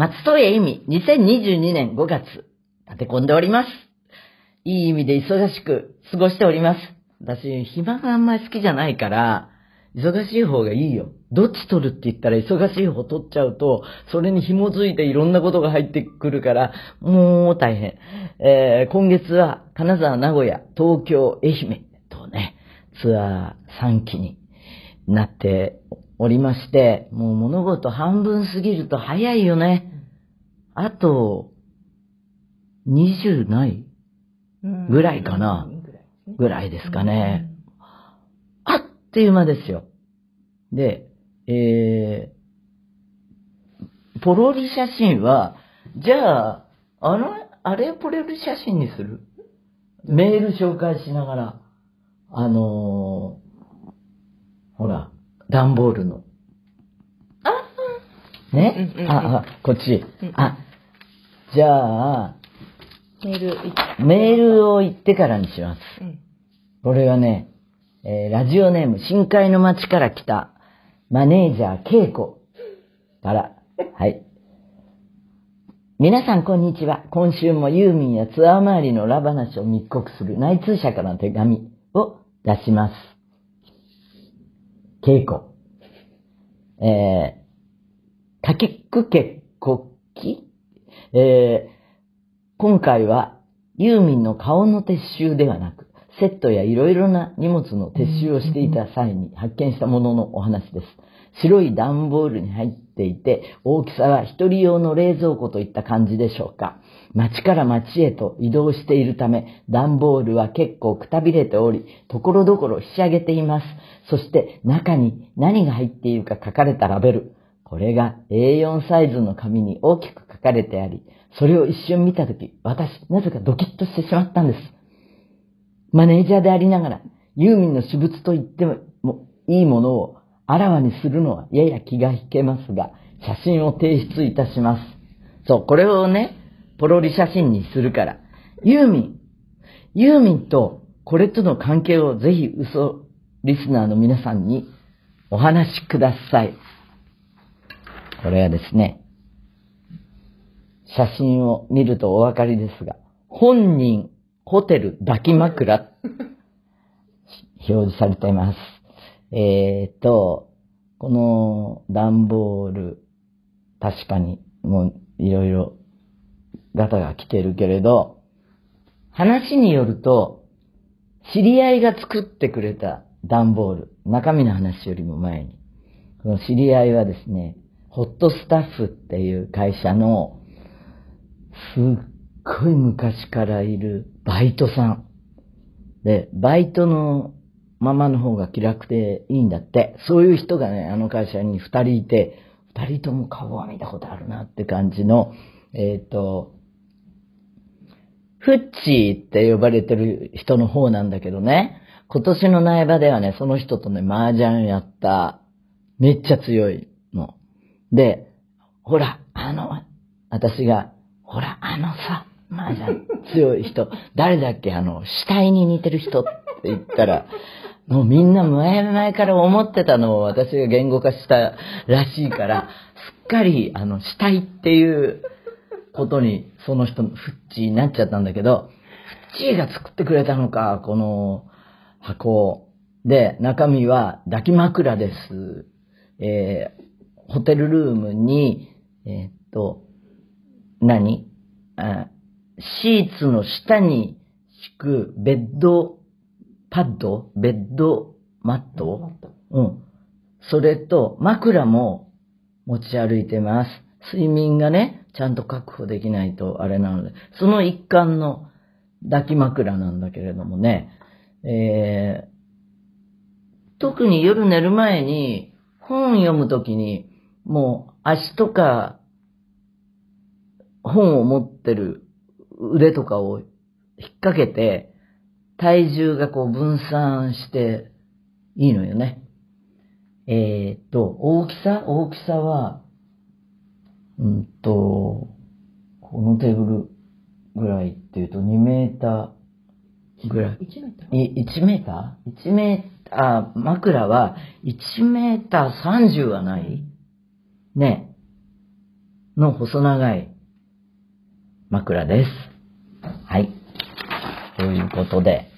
松任谷由実、2022年5月、立て込んでおります。いい意味で忙しく過ごしております。私、暇があんまり好きじゃないから、忙しい方がいいよ。どっち取るって言ったら忙しい方取っちゃうと、それに紐づいていろんなことが入ってくるから、もう大変。えー今月は金沢、名古屋、東京、愛媛とね、ツアー3期になっておりまして、もう物事半分過ぎると早いよね。あと、20ないぐらいかなぐらいですかね。あっという間ですよ。で、えー、ポロリ写真は、じゃあ、あの、あれをポロリ写真にする？メール紹介しながら、あのーほら、段ボールの。ね、うんうんうんあ、あ、こっち。うんあ、じゃあ、メールいメールを言ってからにします。うん。これはね、えーラジオネーム、深海の町から来た、マネージャー、ケイコから、はい。皆さん、こんにちは。今週もユーミンやツアー周りの裏話を密告する内通者からの手紙を出します。稽古。えー、かけくけこきえー、今回はユーミンの顔の撤収ではなく、セットやいろいろな荷物の撤収をしていた際に発見したもののお話です。白い段ボールに入ってていて、大きさは一人用の冷蔵庫といった感じでしょうか。町から町へと移動しているため、段ボールは結構くたびれており、ところどころひしゃげています。そして中に何が入っているか書かれたラベル。これが A4 サイズの紙に大きく書かれてあり、それを一瞬見たとき、私、なぜかドキッとしてしまったんです。マネージャーでありながら、ユーミンの私物と言ってもいいものをあらわにするのはやや気が引けますが、写真を提出いたします。そう、これをね、ポロリ写真にするから、ユーミン、ユーミンとこれとの関係をぜひ嘘リスナーの皆さんにお話しください。これはですね、写真を見るとお分かりですが、本人、ホテル、抱き枕、表示されています。えーと、この段ボール、確かにもういろいろガタが来てるけれど、話によると、知り合いが作ってくれた段ボール、中身の話よりも前に、この知り合いはですね、ホットスタッフっていう会社の、すっごい昔からいるバイトさん。で、バイトのままの方が気楽でいいんだって。そういう人がね、あの会社に二人いて、二人とも顔は見たことあるなって感じの、えっ、と、フッチーって呼ばれてる人の方なんだけどね、今年の苗場ではね、その人とね、麻雀やった、めっちゃ強いの。で、ほら、あの、私が、ほら、あのさ、麻雀強い人、誰だっけあの、死体に似てる人って言ったら、もうみんな前々から思ってたのを私が言語化したらしいから、すっかり、あの、死体っていうことに、その人のフッチーになっちゃったんだけど、フッチーが作ってくれたのか、この箱。で、中身は抱き枕です。えーホテルルームに、えーっと、何？あシーツの下に敷くベッドパッドベッドマットうん。それと枕も持ち歩いてます。睡眠がね、ちゃんと確保できないとあれなので、その一環の抱き枕なんだけれどもね、えー特に夜寝る前に本読むときに、もう足とか本を持ってる腕とかを引っ掛けて、体重がこう分散していいのよね。えーっと、大きさ？大きさは、うんと、このテーブルぐらいっていうと2メーターぐらい。1メーター？い1メーター ?1 メーター、枕は1メーター30はない？ねの細長い枕です。はい。ということで、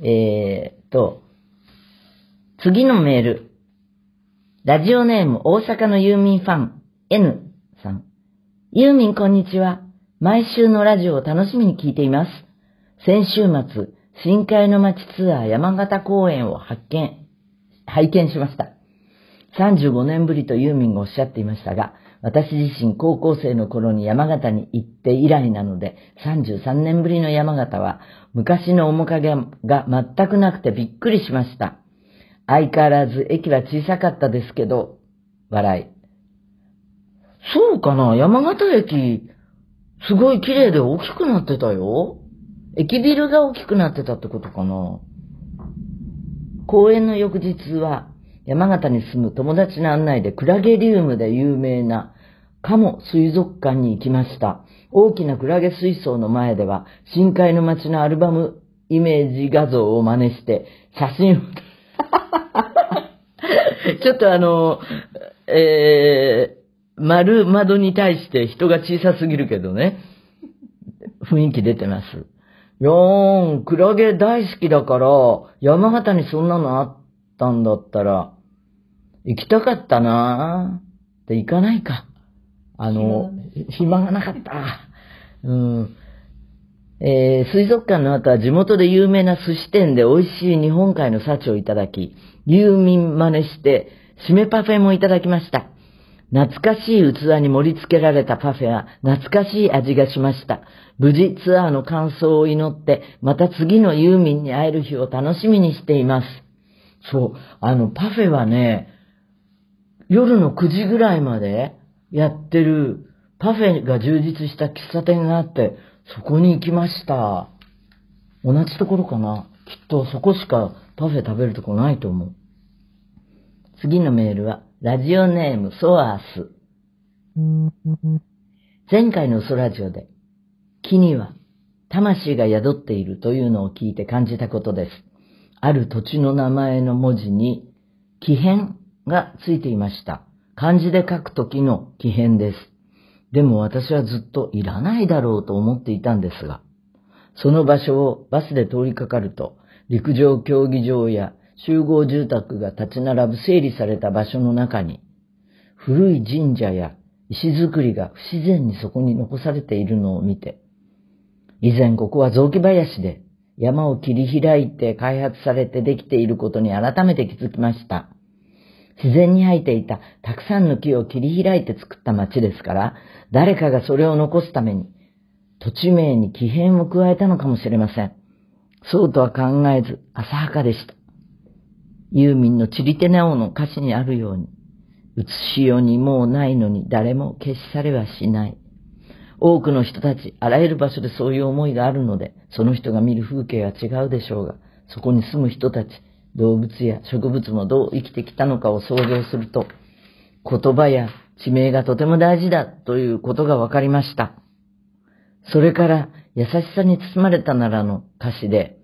えーっと、次のメール。ラジオネーム大阪のユーミンファン N さん。ユーミンこんにちは。毎週のラジオを楽しみに聞いています。先週末、深海の街ツアー山形公演を発見、拝見しました。35年ぶりとユーミンがおっしゃっていましたが、私自身高校生の頃に山形に行って以来なので、33年ぶりの山形は昔の面影が全くなくてびっくりしました。相変わらず駅は小さかったですけど、笑い。そうかな？山形駅、すごい綺麗で大きくなってたよ。駅ビルが大きくなってたってことかな？公演の翌日は、山形に住む友達の案内でクラゲリウムで有名なカモ水族館に行きました。大きなクラゲ水槽の前では、深海の街のアルバムイメージ画像を真似して、写真を、ちょっとあの、えー、丸窓に対して人が小さすぎるけどね、雰囲気出てます。いやーん、クラゲ大好きだから、山形にそんなのあったんだったら、行きたかったなーって行かないか。あの、暇がなかった。うん。えー、水族館の後は地元で有名な寿司店で美味しい日本海の幸をいただき、ユーミン真似して、締めパフェもいただきました。懐かしい器に盛り付けられたパフェは懐かしい味がしました。無事ツアーの完走を祈って、また次のユーミンに会える日を楽しみにしています。そう、あの、パフェはね、夜の9時ぐらいまでやってるパフェが充実した喫茶店があって、そこに行きました。同じところかなきっとそこしかパフェ食べるとこないと思う。次のメールは、ラジオネームソアース。前回のソラジオで、木には魂が宿っているというのを聞いて感じたことです。ある土地の名前の文字に、木片がついていました。漢字で書くときの木片です。でも私はずっといらないだろうと思っていたんですが、その場所をバスで通りかかると、陸上競技場や集合住宅が立ち並ぶ整理された場所の中に、古い神社や石造りが不自然にそこに残されているのを見て、以前ここは雑木林で山を切り開いて開発されてできていることに改めて気づきました。自然に生えていたたくさんの木を切り開いて作った町ですから、誰かがそれを残すために土地名に木片を加えたのかもしれません。そうとは考えず浅はかでした。ユーミンのチリテナオの歌詞にあるように、写しようにもうないのに誰も消し去れはしない。多くの人たち、あらゆる場所でそういう思いがあるので、その人が見る風景は違うでしょうが、そこに住む人たち、動物や植物もどう生きてきたのかを想像すると、言葉や地名がとても大事だということが分かりました。それから、優しさに包まれたならの歌詞で、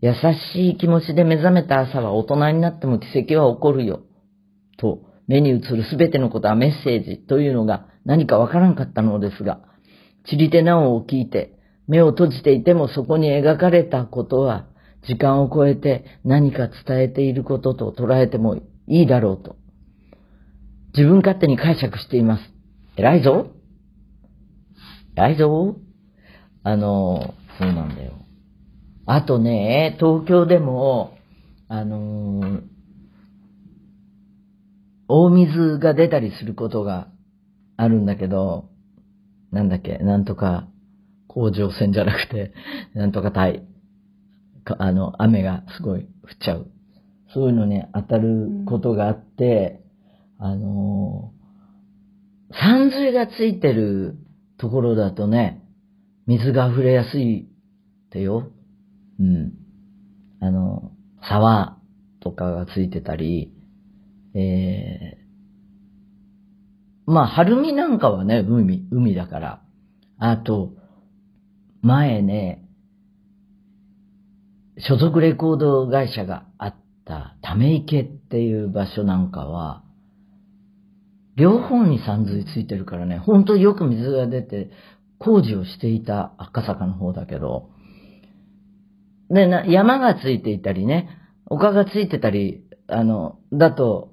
優しい気持ちで目覚めた朝は大人になっても奇跡は起こるよ。と、目に映るすべてのことはメッセージというのが何かわからんかったのですが、チリテナオを聞いて、目を閉じていてもそこに描かれたことは、時間を超えて何か伝えていることと捉えてもいいだろうと。自分勝手に解釈しています。偉いぞ偉いぞあの、そうなんだよ。あとね、東京でも、あの大水が出たりすることがあるんだけど、なんだっけ、なんとか甲状腺じゃなくて、なんとか体、かあの、雨がすごい降っちゃう。そういうのに当たることがあって、あのー、山水がついてるところだとね、水が溢れやすいってよ。うん。あの、沢とかがついてたり、ええまあ、春見なんかはね、海、海だから。あと、前ね、所属レコード会社があったため池っていう場所なんかは、両方に山水ついてるからね、本当によく水が出て、工事をしていた赤坂の方だけど、で、な山がついていたりね、丘がついてたり、あの、だと、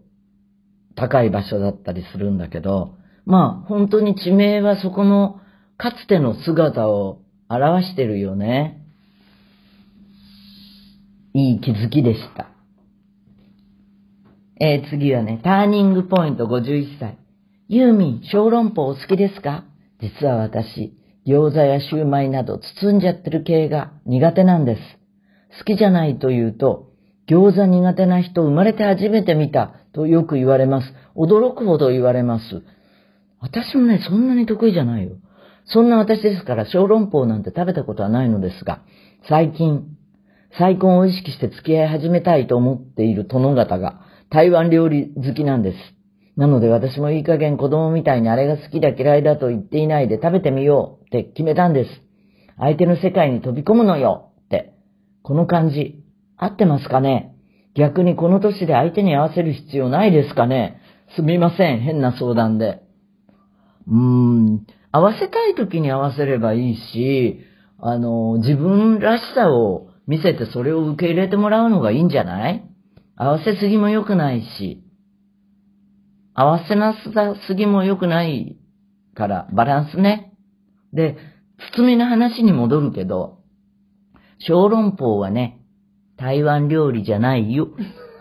高い場所だったりするんだけど、まあ、本当に地名はそこの、かつての姿を表してるよね。いい気づきでした。えー、次はね、ターニングポイント51歳。ユーミン、小籠包お好きですか？実は私、餃子やシューマイなど包んじゃってる系が苦手なんです。好きじゃないと言うと、餃子苦手な人生まれて初めて見たとよく言われます。驚くほど言われます。私もね、そんなに得意じゃないよ。そんな私ですから小籠包なんて食べたことはないのですが、最近、再婚を意識して付き合い始めたいと思っている殿方が台湾料理好きなんです。なので私もいい加減子供みたいにあれが好きだ嫌いだと言っていないで食べてみようって決めたんです。相手の世界に飛び込むのよって。この感じ、合ってますかね？逆にこの年で相手に合わせる必要ないですかね？すみません、変な相談で。うーん、合わせたい時に合わせればいいし、あの、自分らしさを見せてそれを受け入れてもらうのがいいんじゃない？合わせすぎも良くないし、合わせなさすぎも良くないから、バランスね。で、包みの話に戻るけど、小籠包はね、台湾料理じゃないよ。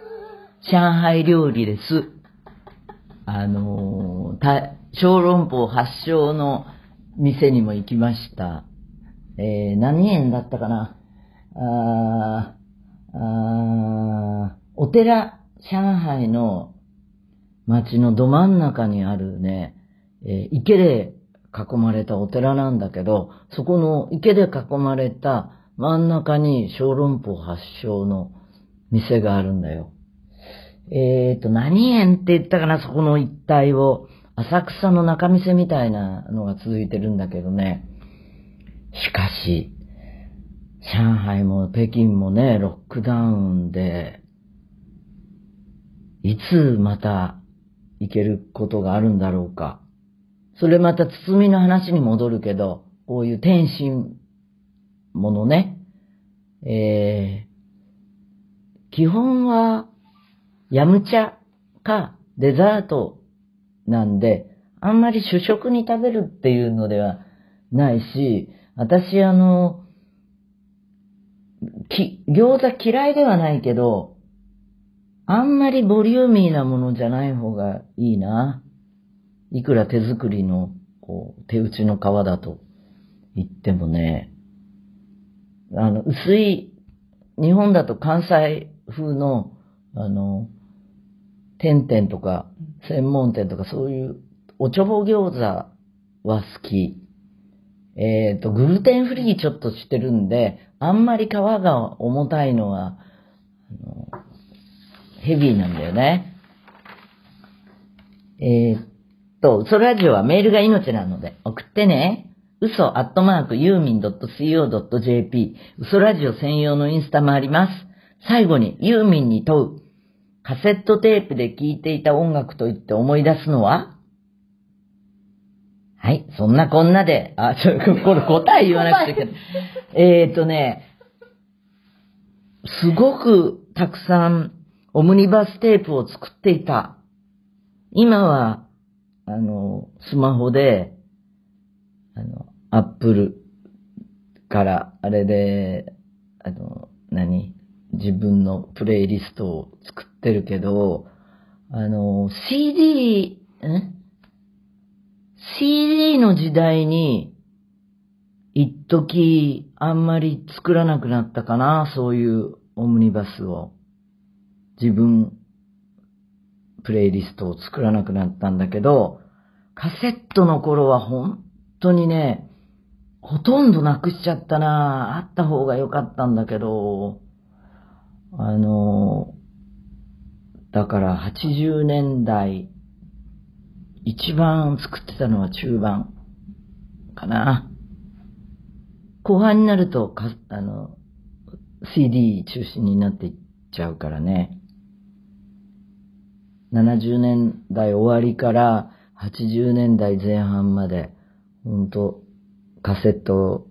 上海料理です。あのー、小籠包発祥の店にも行きました。えー、何円だったかな？ああお寺、上海の街のど真ん中にあるね、えー、池で囲まれたお寺なんだけど、そこの池で囲まれた真ん中に小籠包発祥の店があるんだよ。えーと、何園って言ったかな、そこの一帯を。浅草の中店みたいなのが続いてるんだけどね。しかし、上海も北京もね、ロックダウンで、いつまた行けることがあるんだろうか。それまた包みの話に戻るけど、こういう天津ものね、えー、基本は、ヤムチャかデザートなんで、あんまり主食に食べるっていうのではないし、私あの、き、餃子嫌いではないけど、あんまりボリューミーなものじゃない方がいいな。いくら手作りの、こう、手打ちの皮だと言ってもね、あの、薄い、日本だと関西風の、あの、点々とか、専門店とかそういう、おちょぼ餃子は好き。えっ、ー、と、グルテンフリーちょっとしてるんで、あんまり皮が重たいのは、あのヘビーなんだよね。えー、っと、ソラジオはメールが命なので、送ってね。嘘アットマークユーミン .co.jp 嘘ラジオ専用のインスタもあります。最後にユーミンに問う。カセットテープで聴いていた音楽と言って思い出すのは？はい、そんなこんなで、あ、ちょ、これ答え言わなくちゃいけない。えっとね、すごくたくさんオムニバステープを作っていた。今は、あの、スマホで、あの、アップルから、あれで、あの、何？自分のプレイリストを作ってるけど、あの、CD、ん CD の時代に、一時あんまり作らなくなったかな、そういうオムニバスを。自分、プレイリストを作らなくなったんだけど、カセットの頃は本当にね、ほとんどなくしちゃったなあった方が良かったんだけど、あの、だから80年代、一番作ってたのは中盤かな。後半になるとか、あの、CD 中心になっていっちゃうからね。70年代終わりから80年代前半まで、ほんと、カセットを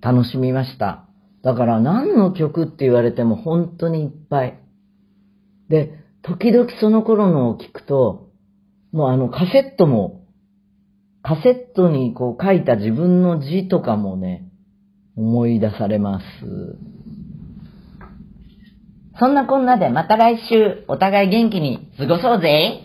楽しみました。だから何の曲って言われても本当にいっぱい。で、時々その頃のを聞くと、もうあのカセットも、カセットにこう書いた自分の字とかもね、思い出されます。そんなこんなでまた来週お互い元気に過ごそうぜ